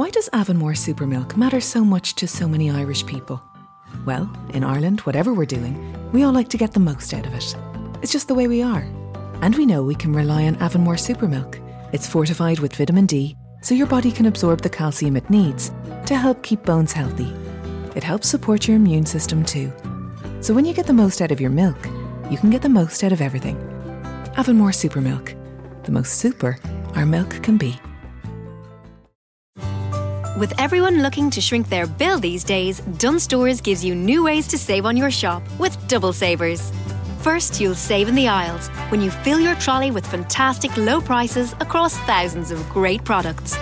Why does Avonmore Supermilk matter so much to so many Irish people? Well, in Ireland, whatever we're doing, we all like to get the most out of it. It's just the way we are. And we know we can rely on Avonmore Supermilk. It's fortified with vitamin D, so your body can absorb the calcium it needs to help keep bones healthy. It helps support your immune system too. So when you get the most out of your milk, you can get the most out of everything. Avonmore Supermilk. The most super our milk can be. With everyone looking to shrink their bill these days, Dunnes Stores gives you new ways to save on your shop with double savers. First, you'll save in the aisles when you fill your trolley with fantastic low prices across thousands of great products.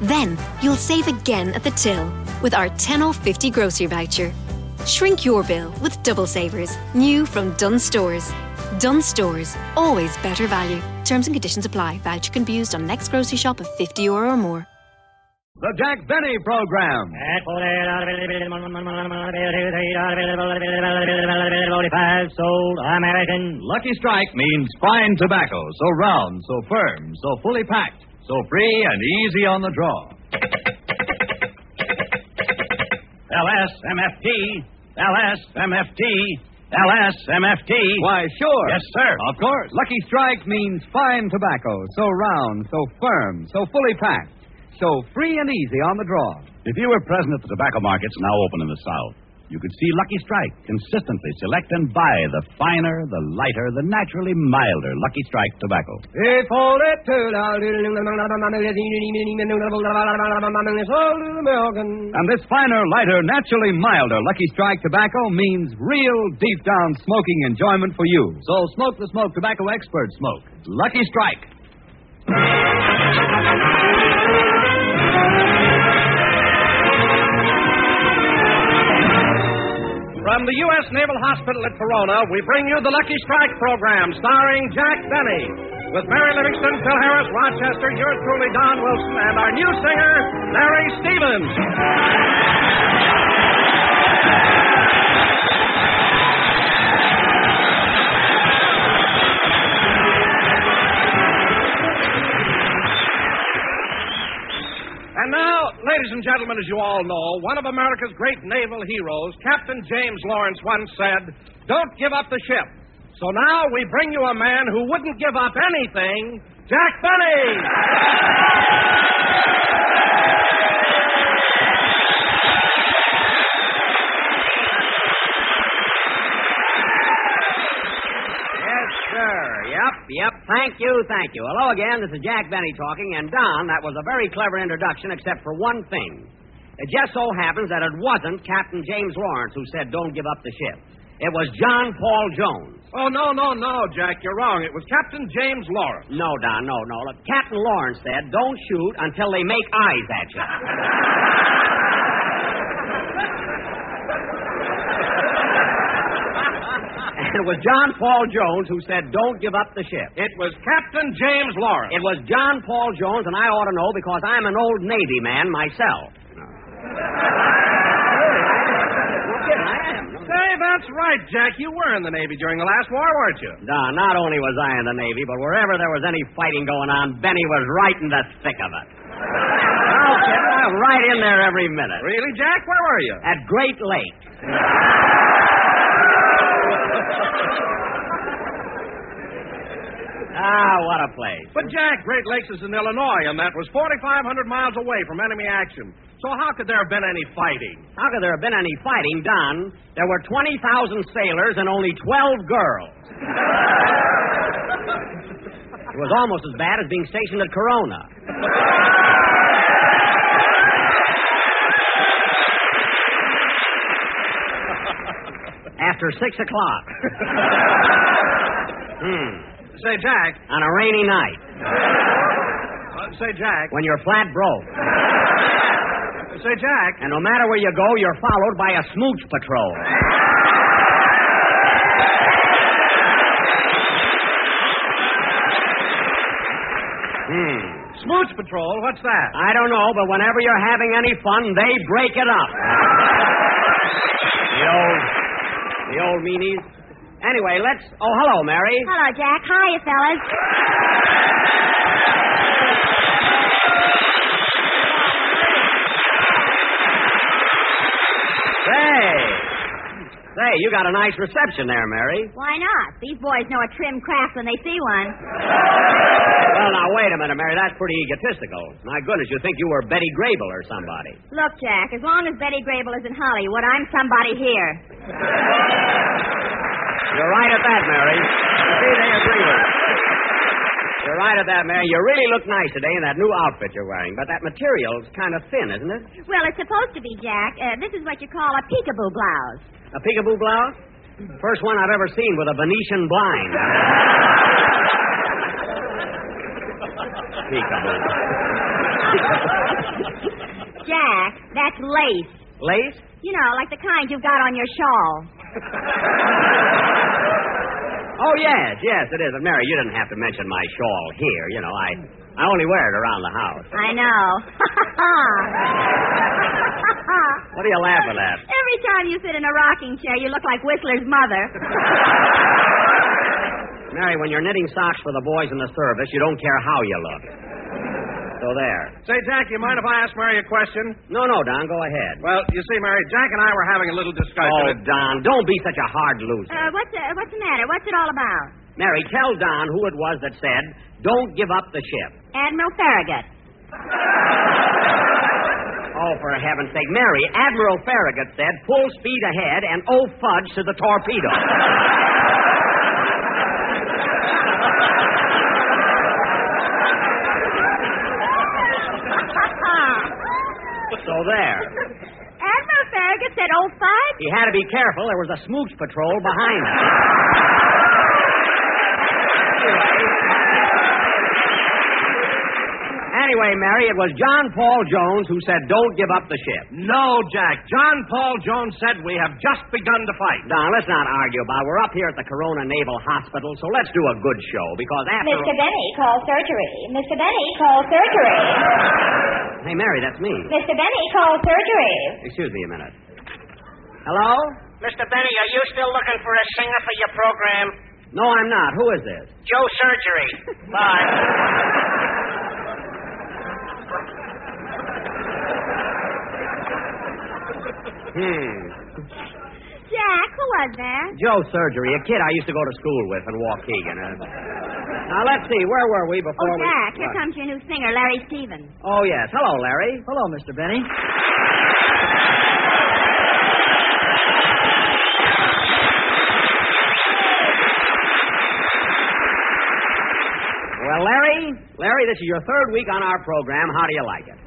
Then, you'll save again at the till with our 10 off 50 grocery voucher. Shrink your bill with double savers, new from Dunnes Stores. Dunnes Stores, always better value. Terms and conditions apply. Voucher can be used on next grocery shop of 50 euro or more. The Jack Benny Program. sold American. Lucky Strike means fine tobacco, so round, so firm, so fully packed, so free and easy on the draw. LSMFT. LSMFT. LSMFT. Why, sure. Yes, sir. Of course. Lucky Strike means fine tobacco, so round, so firm, so fully packed, so free and easy on the draw. If you were present at the tobacco markets now open in the South, you could see Lucky Strike consistently select and buy the finer, the lighter, the naturally milder Lucky Strike tobacco. And this finer, lighter, naturally milder Lucky Strike tobacco means real deep down smoking enjoyment for you. So smoke the smoke tobacco experts smoke. Lucky Strike. From the U.S. Naval Hospital at Corona, we bring you the Lucky Strike program starring Jack Benny. With Mary Livingstone, Phil Harris, Rochester, yours truly, Don Wilson, and our new singer, Larry Stevens. Ladies and gentlemen, as you all know, one of America's great naval heroes, Captain James Lawrence, once said, Don't give up the ship. So now we bring you a man who wouldn't give up anything, Jack Benny. Yep. Thank you, thank you. Hello again. This is Jack Benny talking. And Don, that was a very clever introduction, except for one thing. It just so happens that it wasn't Captain James Lawrence who said, "Don't give up the ship." It was John Paul Jones. Oh, no, no, no, Jack, you're wrong. It was Captain James Lawrence. No, Don, no, no. Look, Captain Lawrence said, "Don't shoot until they make eyes at you." it was John Paul Jones who said, "Don't give up the ship." It was Captain James Lawrence. It was John Paul Jones, and I ought to know because I'm an old Navy man myself. Say, that's right, Jack. You were in the Navy during the last war, weren't you? Don, not only was I in the Navy, but wherever there was any fighting going on, Benny was right in the thick of it. No kidding, I was right in there every minute. Really, Jack? Where were you? At Great Lake. Ah, what a place. But, Jack, Great Lakes is in Illinois, and that was 4,500 miles away from enemy action. So how could there have been any fighting? How could there have been any fighting, Don? There were 20,000 sailors and only 12 girls. it was almost as bad as being stationed at Corona. After six o'clock. hmm. Say, Jack. On a rainy night. Uh, say, Jack. When you're flat broke. Say, Jack. And no matter where you go, you're followed by a smooch patrol. Hmm. Smooch Patrol, what's that? I don't know, but whenever you're having any fun, they break it up. the old, the old meanies anyway, let's. Oh, hello, Mary. Hello, Jack. Hi, you fellas. Hey, say, you got a nice reception there, Mary. Why not? These boys know a trim craft when they see one. Well, now, wait a minute, Mary. That's pretty egotistical. My goodness, you think you were Betty Grable or somebody. Look, Jack, as long as Betty Grable is in Hollywood, I'm somebody here. You're right at that, Mary. You see, they agree with you. You're right at that, Mary. You really look nice today in that new outfit you're wearing, but that material's kind of thin, isn't it? Well, it's supposed to be, Jack. Uh, this is what you call a peekaboo blouse. A peekaboo blouse? First one I've ever seen with a Venetian blind. peekaboo. Jack, that's lace. Lace? You know, like the kind you've got on your shawl. Oh, yes, yes, it is. And Mary, you didn't have to mention my shawl here. You know, I, I only wear it around the house. I know. What are you laughing at? Every time you sit in a rocking chair, you look like Whistler's mother. Mary, when you're knitting socks for the boys in the service, you don't care how you look. So there. Say, Jack, you mind if I ask Mary a question? No, no, Don, go ahead. Well, you see, Mary, Jack and I were having a little discussion. Oh, Don, don't be such a hard loser. Uh, what's, uh, what's the matter? What's it all about? Mary, tell Don who it was that said, don't give up the ship. Admiral Farragut. Oh, for heaven's sake. Mary, Admiral Farragut said, full speed ahead and oh fudge to the torpedo. so there. Admiral Farragut said, oh, fudge? He had to be careful. There was a smooch patrol behind him. Anyway, Mary, it was John Paul Jones who said, don't give up the ship. No, Jack. John Paul Jones said we have just begun to fight. Now, let's not argue about it. We're up here at the Corona Naval Hospital, so let's do a good show, because after... Mr. Benny, call surgery. Mr. Benny, call surgery. Hey, Mary, that's me. Mr. Benny, call surgery. Excuse me a minute. Hello? Mr. Benny, are you still looking for a singer for your program? No, I'm not. Who is this? Joe Surgery. Bye. Hmm. Jack, who was that? Joe Surgery, a kid I used to go to school with in Waukegan. Uh, now, let's see. Where were we before Oh, we... Jack, here What? comes your new singer, Larry Stevens. Oh, yes. Hello, Larry. Hello, Mr. Benny. Well, Larry, Larry, this is your third week on our program. How do you like it?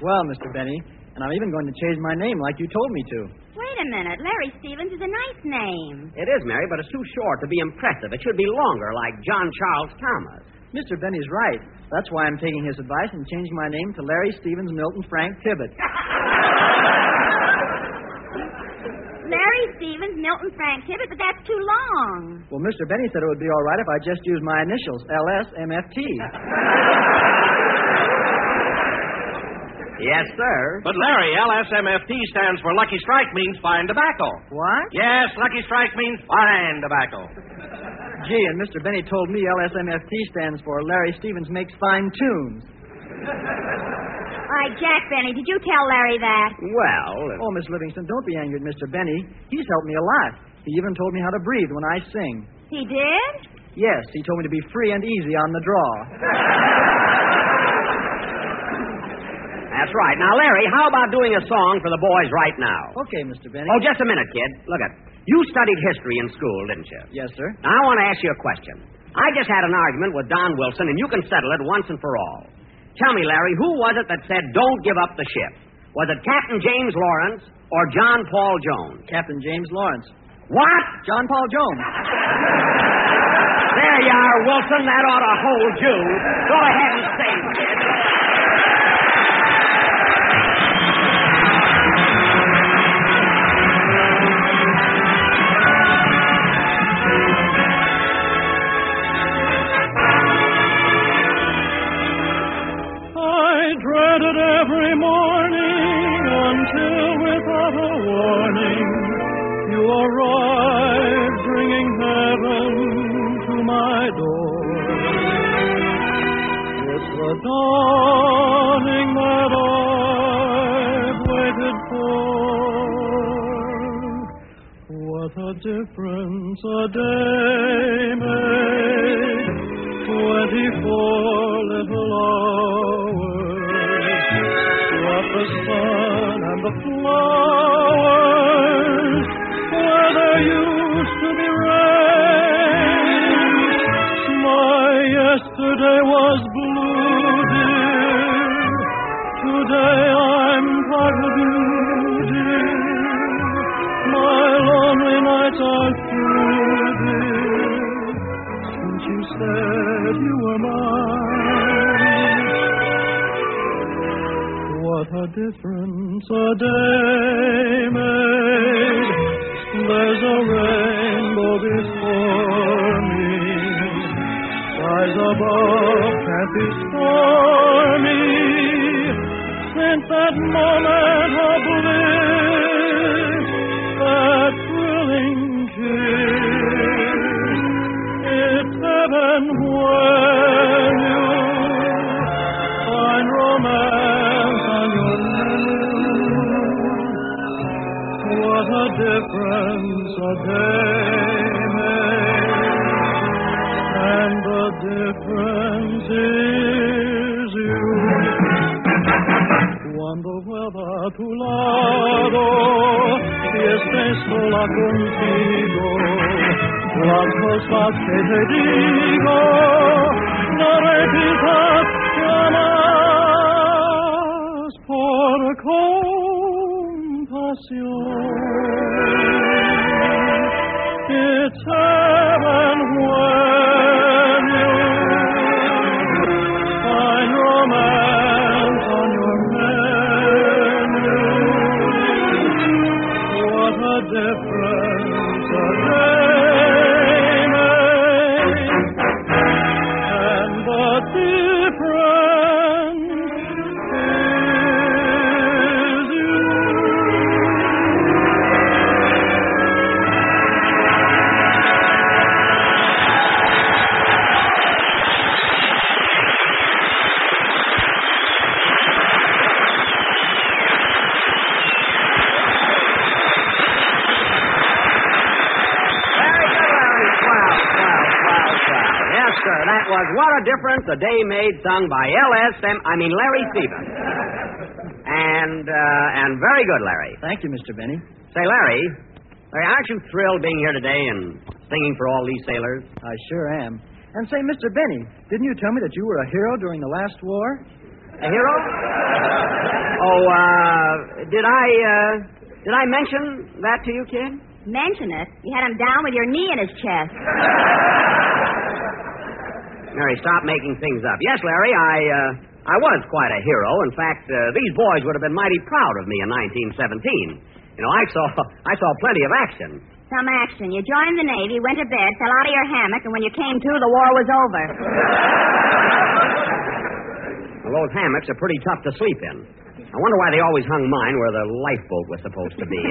Swell, Mr. Benny. And I'm even going to change my name like you told me to. Wait a minute. Larry Stevens is a nice name. It is, Mary, but it's too short to be impressive. It should be longer, like John Charles Thomas. Mr. Benny's right. That's why I'm taking his advice and changing my name to Larry Stevens Milton Frank Tibbett. Larry Stevens, Milton Frank Tibbett, but that's too long. Well, Mr. Benny said it would be all right if I just used my initials, LSMFT. Yes, sir. But, Larry, LSMFT stands for Lucky Strike means fine tobacco. What? Yes, Lucky Strike means fine tobacco. Gee, and Mr. Benny told me LSMFT stands for Larry Stevens Makes Fine Tunes. All right, Jack Benny, did you tell Larry that? Well, Oh, Miss Livingstone, don't be angry at Mr. Benny. He's helped me a lot. He even told me how to breathe when I sing. He did? Yes, he told me to be free and easy on the draw. that's right. Now, Larry, how about doing a song for the boys right now? Okay, Mr. Benny. Oh, just a minute, kid. Look at you studied history in school, didn't you? Yes, sir. Now, I want to ask you a question. I just had an argument with Don Wilson, and you can settle it once and for all. Tell me, Larry, who was it that said, don't give up the ship? Was it Captain James Lawrence or John Paul Jones? Captain James Lawrence. What? John Paul Jones. There you are, Wilson. That ought to hold you. Go ahead and sing, May, May, 24. Difference a day made. There's a rainbow before me. Skies above can't be stormy. Since that moment What a a Day Made, sung by LSM, I mean Larry Stevens. And, uh, and very good, Larry. Thank you, Mr. Benny. Say, Larry, Larry, aren't you thrilled being here today and singing for all these sailors? I sure am. And say, Mr. Benny, didn't you tell me that you were a hero during the last war? A hero? Oh, uh, did I, uh, did I mention that to you, kid? Mention it. You had him down with your knee in his chest. Mary, stop making things up. Yes, Larry, I, uh, I was quite a hero. In fact, uh, these boys would have been mighty proud of me in 1917. You know, I saw, I saw plenty of action. Some action. You joined the Navy, went to bed, fell out of your hammock, and when you came to, the war was over. Well, those hammocks are pretty tough to sleep in. I wonder why they always hung mine where the lifeboat was supposed to be.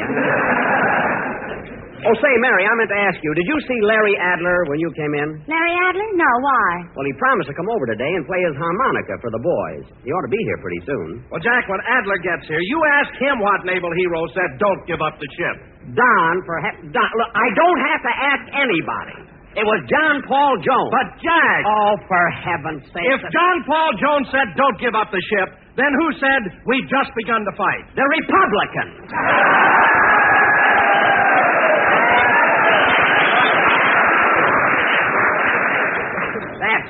oh, say, Mary, I meant to ask you, did you see Larry Adler when you came in? Larry Adler? No, why? Well, he promised to come over today and play his harmonica for the boys. He ought to be here pretty soon. Well, Jack, when Adler gets here, you ask him what naval hero said, don't give up the ship. Don, perhaps. Don, look, I don't have to ask anybody. It was John Paul Jones. But, Jack. Oh, for heaven's sake. If John Paul Jones said, don't give up the ship, then who said, we've just begun to fight? The Republicans.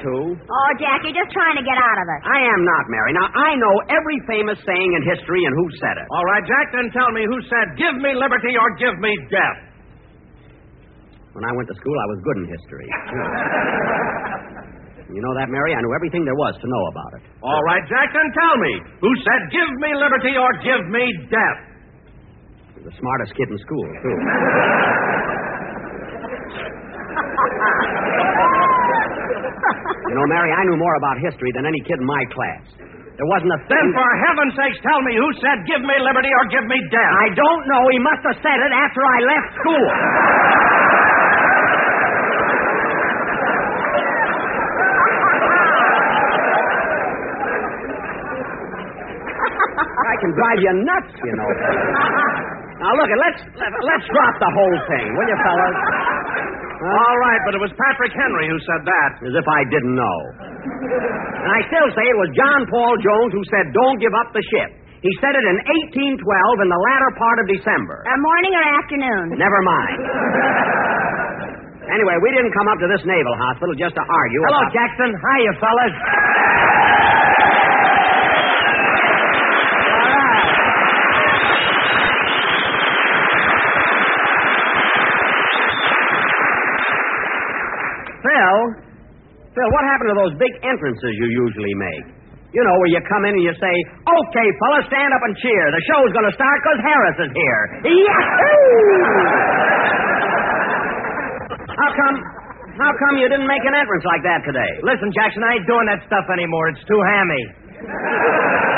That's. Oh, Jack, you're just trying to get out of it. I am not, Mary. Now, I know every famous saying in history and who said it. All right, Jack, then tell me who said, give me liberty or give me death. When I went to school, I was good in history. you know that, Mary? I knew everything there was to know about it. All right, Jack, then tell me who said, give me liberty or give me death. The smartest kid in school, too. you know, Mary, I knew more about history than any kid in my class. There wasn't a thing. Then, for heaven's sakes, tell me who said, give me liberty or give me death. I don't know. He must have said it after I left school. I can drive you nuts, you know. Now, look, let's let's drop the whole thing, will you, fellas? All right, but it was Patrick Henry who said that. As if I didn't know. And I still say it was John Paul Jones who said, "Don't give up the ship." He said it in 1812 in the latter part of December. Uh, morning or afternoon? Never mind. Anyway, we didn't come up to this naval hospital just to argue. Hello, about... Jackson. Hiya, you fellas. Phil, Phil, what happened to those big entrances you usually make? You know, where you come in and you say, okay, fellas, stand up and cheer. The show's going to start because Harris is here. Yahoo! how come, how come you didn't make an entrance like that today? Listen, Jackson, I ain't doing that stuff anymore. It's too hammy.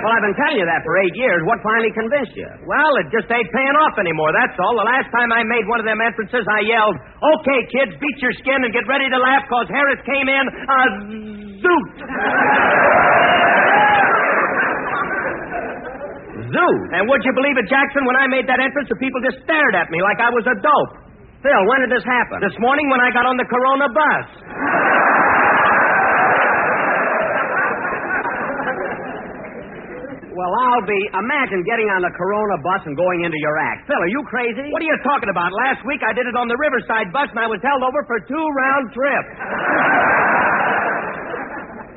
Well, I've been telling you that for eight years. What finally convinced you? Well, it just ain't paying off anymore, that's all. The last time I made one of them entrances, I yelled, okay, kids, beat your skin and get ready to laugh because Harris came in a zoot. Zoot? And would you believe it, Jackson, when I made that entrance, the people just stared at me like I was a dope. Phil, when did this happen? This morning when I got on the Corona bus. Well, I'll be. Imagine getting on the Corona bus and going into your act. Phil, are you crazy? What are you talking about? Last week I did it on the Riverside bus and I was held over for two round trips.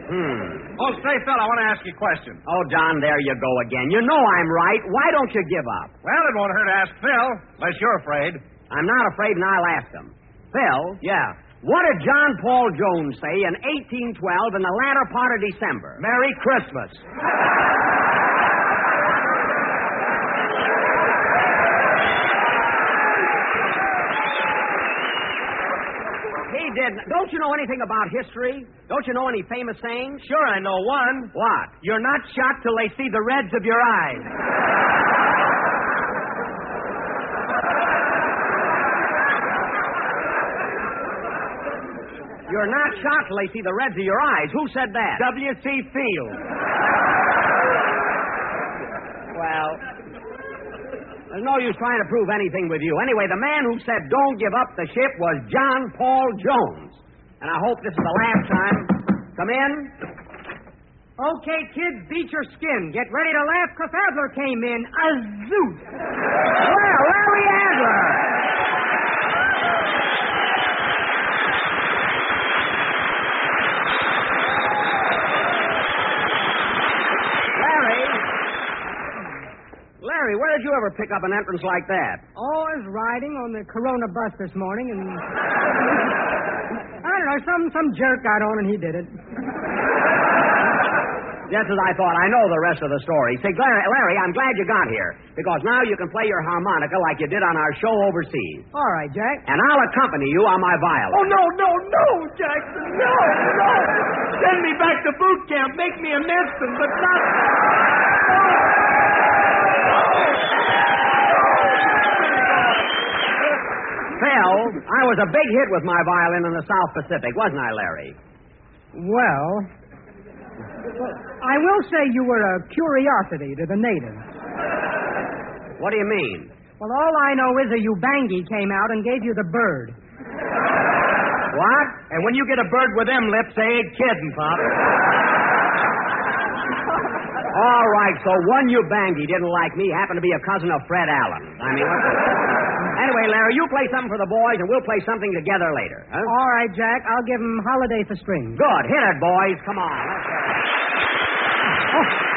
Hmm. Oh, say, Phil, I want to ask you a question. Oh, Don, there you go again. You know I'm right. Why don't you give up? Well, it won't hurt to ask Phil, unless you're afraid. I'm not afraid, and I'll ask him. Phil? Yeah. What did John Paul Jones say in 1812 in the latter part of December? Merry Christmas. He did. Don't you know anything about history? Don't you know any famous sayings? Sure, I know one. What? You're not shot till they see the reds of your eyes. You're not shot till they see the reds of your eyes. Who said that? W.C. Field. Well, there's no use trying to prove anything with you. Anyway, the man who said don't give up the ship was John Paul Jones. And I hope this is the last time. Come in. Okay, kids, beat your skin. Get ready to laugh because Adler came in. A zoot. Well, Larry Adler. Larry. Larry, where did you ever pick up an entrance like that? Oh, I was riding on the Corona bus this morning and. I don't know, some, some jerk got on and he did it. Just as I thought. I know the rest of the story. Say, Larry, Larry, I'm glad you got here because now you can play your harmonica like you did on our show overseas. All right, Jack. And I'll accompany you on my violin. Oh, no, no, no, Jackson. No, no. Send me back to boot camp. Make me a medicine, but not. Phil, I was a big hit with my violin in the South Pacific, wasn't I, Larry? Well, I will say you were a curiosity to the natives. What do you mean? Well, all I know is a Ubangi came out and gave you the bird. What? And when you get a bird with them lips, they ain't kidding, Pop. All right, so one Ubangi didn't like me, happened to be a cousin of Fred Allen. I mean, what... anyway, Larry, you play something for the boys, and we'll play something together later. Huh? All right, Jack. I'll give him holiday for strings. Good. Hit it, boys. Come on. Let's ah, oh.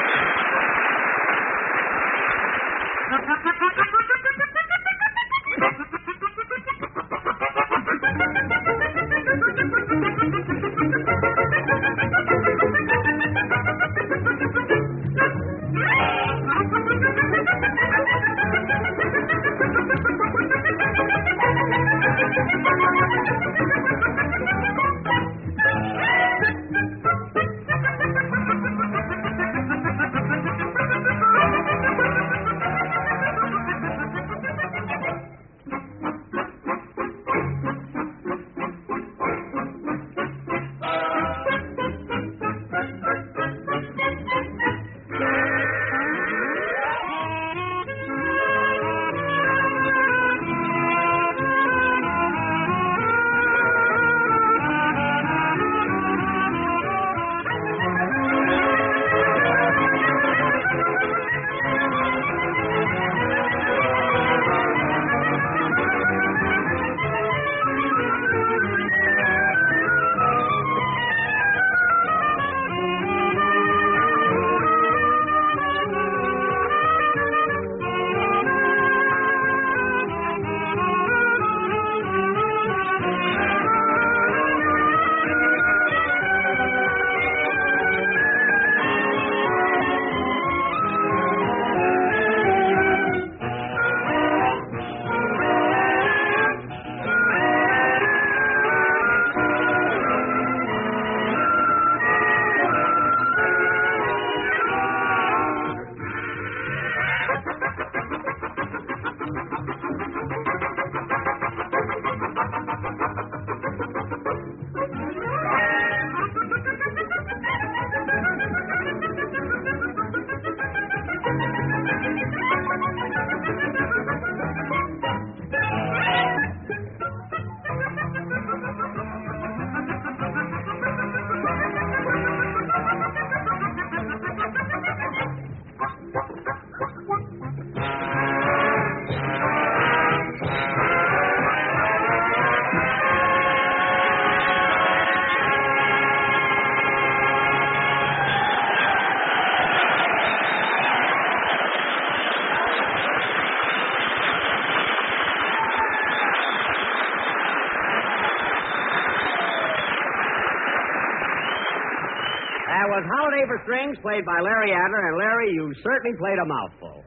Strings played by Larry Adler, and Larry, you certainly played a mouthful.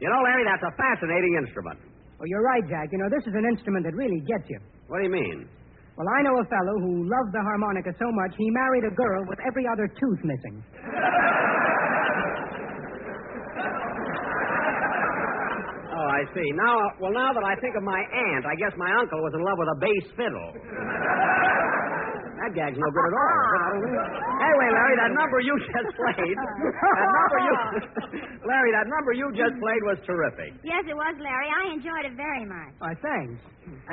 You know, Larry, that's a fascinating instrument. Well, you're right, Jack. You know, this is an instrument that really gets you. What do you mean? Well, I know a fellow who loved the harmonica so much he married a girl with every other tooth missing. Oh, I see. Now, well, now that I think of my aunt, I guess my uncle was in love with a bass fiddle. That gag's no good at all. Anyway, Larry, that number you just played, that number you, Larry, that number you just played was terrific. Yes, it was, Larry. I enjoyed it very much. Why, thanks.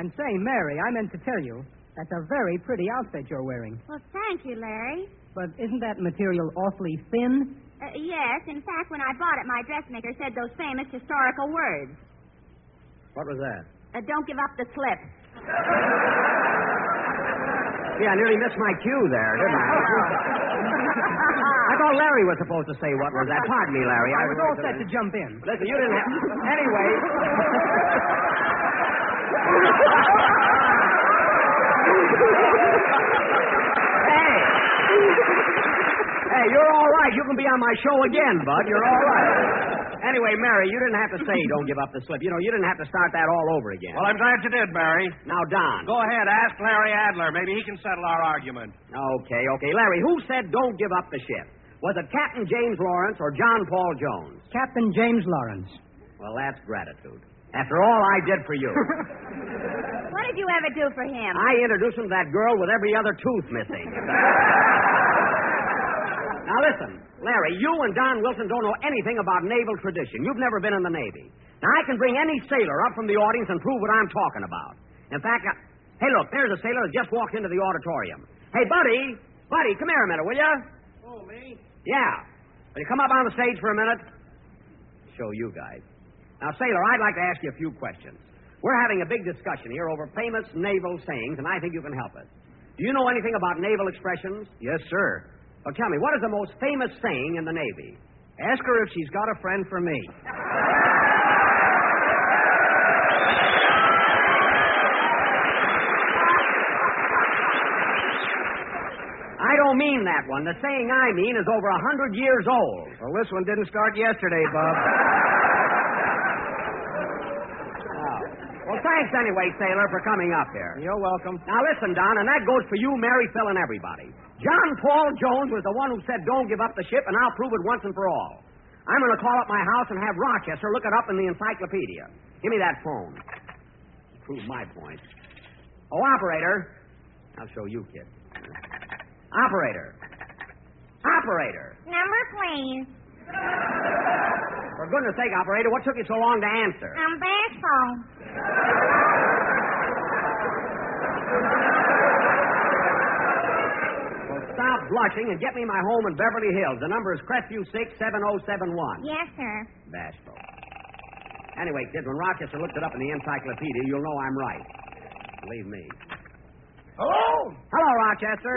And say, Mary, I meant to tell you, that's a very pretty outfit you're wearing. Well, thank you, Larry. But isn't that material awfully thin? Uh, yes, in fact, when I bought it, my dressmaker said those famous historical words. What was that? Uh, don't give up the slip. Yeah, I nearly missed my cue there, didn't I? I thought Larry was supposed to say what was that. Pardon me, Larry. I was all set to jump in. Listen, you didn't have. Anyway. hey. Hey, you're all right. You can be on my show again, Bud. You're all right. Anyway, Mary, you didn't have to say don't give up the slip. You know, you didn't have to start that all over again. Well, I'm glad you did, Mary. Now, Don. Go ahead, ask Larry Adler. Maybe he can settle our argument. Okay, okay. Larry, who said don't give up the ship? Was it Captain James Lawrence or John Paul Jones? Captain James Lawrence. Well, that's gratitude. After all I did for you. What did you ever do for him? I introduced him to that girl with every other tooth missing. now listen, Larry, you and Don Wilson don't know anything about naval tradition. You've never been in the Navy. Now I can bring any sailor up from the audience and prove what I'm talking about. In fact, I... hey, look, there's a sailor that just walked into the auditorium. Hey, buddy, buddy, come here a minute, will you? Oh, me? Yeah. Will you come up on the stage for a minute? Show you guys. Now, sailor, I'd like to ask you a few questions. We're having a big discussion here over famous naval sayings, and I think you can help us. Do you know anything about naval expressions? Yes, sir. Well, tell me, what is the most famous saying in the Navy? Ask her if she's got a friend for me. I don't mean that one. The saying I mean is over a hundred years old. Well, this one didn't start yesterday, Bob. Oh. Well, thanks anyway, sailor, for coming up here. You're welcome. Now listen, Don, and that goes for you, Mary, Phil, and everybody. John Paul Jones was the one who said, "Don't give up the ship," and I'll prove it once and for all. I'm going to call up my house and have Rochester look it up in the encyclopedia. Give me that phone. Prove my point. Oh, operator. I'll show you, kid. Operator. Operator. Number, please. For goodness sake, operator, what took you so long to answer? I'm bashful. Well, stop blushing and get me my home in Beverly Hills. The number is Crestview 67071. Yes, sir. Bashful. Anyway, kid, when Rochester looked it up in the encyclopedia, you'll know I'm right. Believe me. Hello? Hello, Rochester.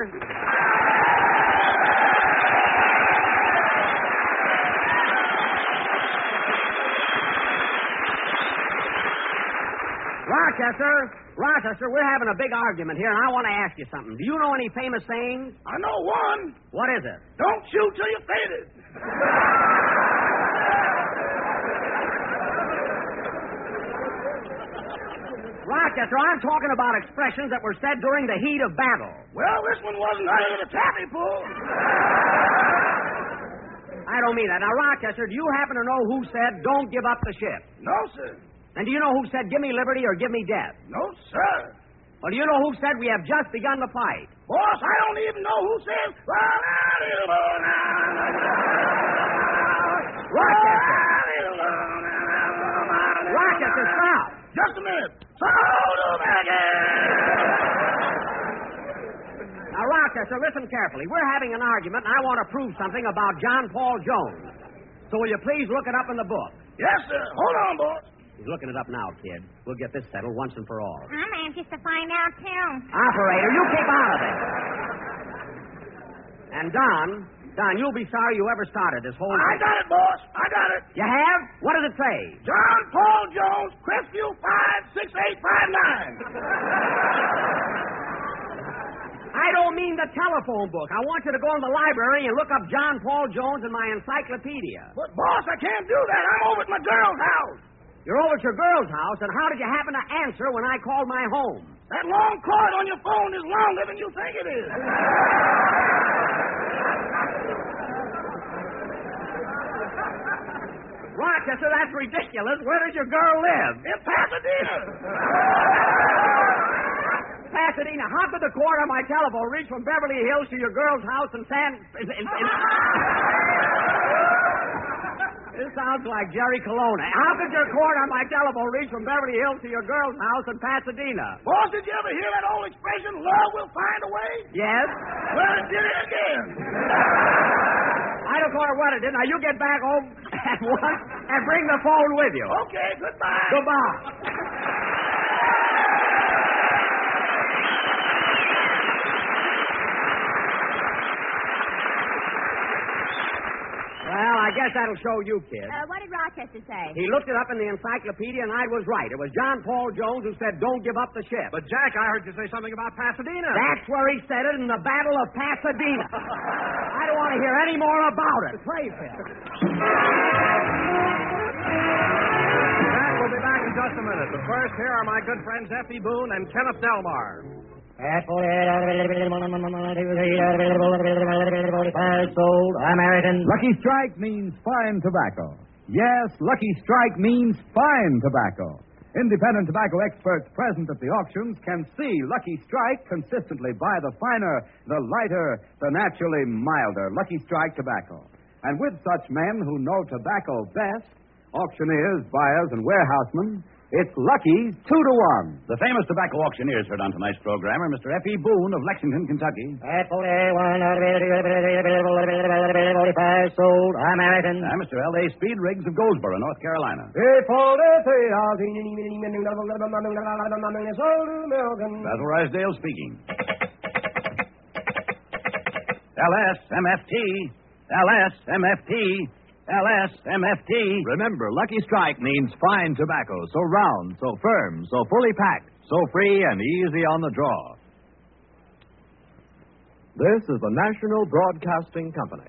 Rochester, Rochester, we're having a big argument here, and I want to ask you something. Do you know any famous sayings? I know one. What is it? Don't shoot till you're faded. Rochester, I'm talking about expressions that were said during the heat of battle. Well, this one wasn't under the taffy pull. I don't mean that. Now, Rochester, do you happen to know who said, don't give up the ship? No, sir. And do you know who said, give me liberty or give me death? No, sir. Well, do you know who said, we have just begun the fight? Boss, I don't even know who says. Rochester. Rochester, stop. Just a minute. Now, Rochester, listen carefully. We're having an argument, and I want to prove something about John Paul Jones. So will you please look it up in the book? Yes, sir. Hold on, boss. He's looking it up now, kid. We'll get this settled once and for all. I'm anxious to find out, too. Operator, you keep out of it. And Don, Don, you'll be sorry you ever started this whole. I got it, boss. I got it. You have? What does it say? John Paul Jones, Crestview 56859. I I don't mean the telephone book. I want you to go in the library and look up John Paul Jones in my encyclopedia. But, boss, I can't do that. I'm over at my girl's house. You're over at your girl's house, and how did you happen to answer when I called my home? That long cord on your phone is longer than you think it is. Rochester, that's ridiculous. Where does your girl live? In Pasadena. Pasadena. How could the cord on my telephone reach from Beverly Hills to your girl's house in San... In, in, in... This sounds like Jerry Colonna. How could your cord on my telephone reach from Beverly Hills to your girl's house in Pasadena? Boss, did you ever hear that old expression, love will find a way? Yes? Well, it did it again. I don't care what it is. Now, you get back home at once and bring the phone with you. Okay, goodbye. Goodbye. Well, I guess that'll show you, kid. Uh, what did Rochester say? He looked it up in the encyclopedia, and I was right. It was John Paul Jones who said, "Don't give up the ship." But, Jack, I heard you say something about Pasadena. That's where he said it in the Battle of Pasadena. I don't want to hear any more about it. Play, Phil. Jack, we'll be back in just a minute. But first, here are my good friends F.E. Boone and Kenneth Delmar. Sold American. Lucky Strike means fine tobacco. Yes, Lucky Strike means fine tobacco. Independent tobacco experts present at the auctions can see Lucky Strike consistently buy the finer, the lighter, the naturally milder Lucky Strike tobacco. And with such men who know tobacco best, auctioneers, buyers, and warehousemen, it's lucky two to one. The famous tobacco auctioneers heard on tonight's program are Mr. F.E. Boone of Lexington, Kentucky, sold American. and Mr. L.A. Speed Riggs of Goldsboro, North Carolina. Basil Ruysdael speaking. LSMFT, LSMFT, LSMFT. Remember, Lucky Strike means fine tobacco, so round, so firm, so fully packed, so free and easy on the draw. This is the National Broadcasting Company.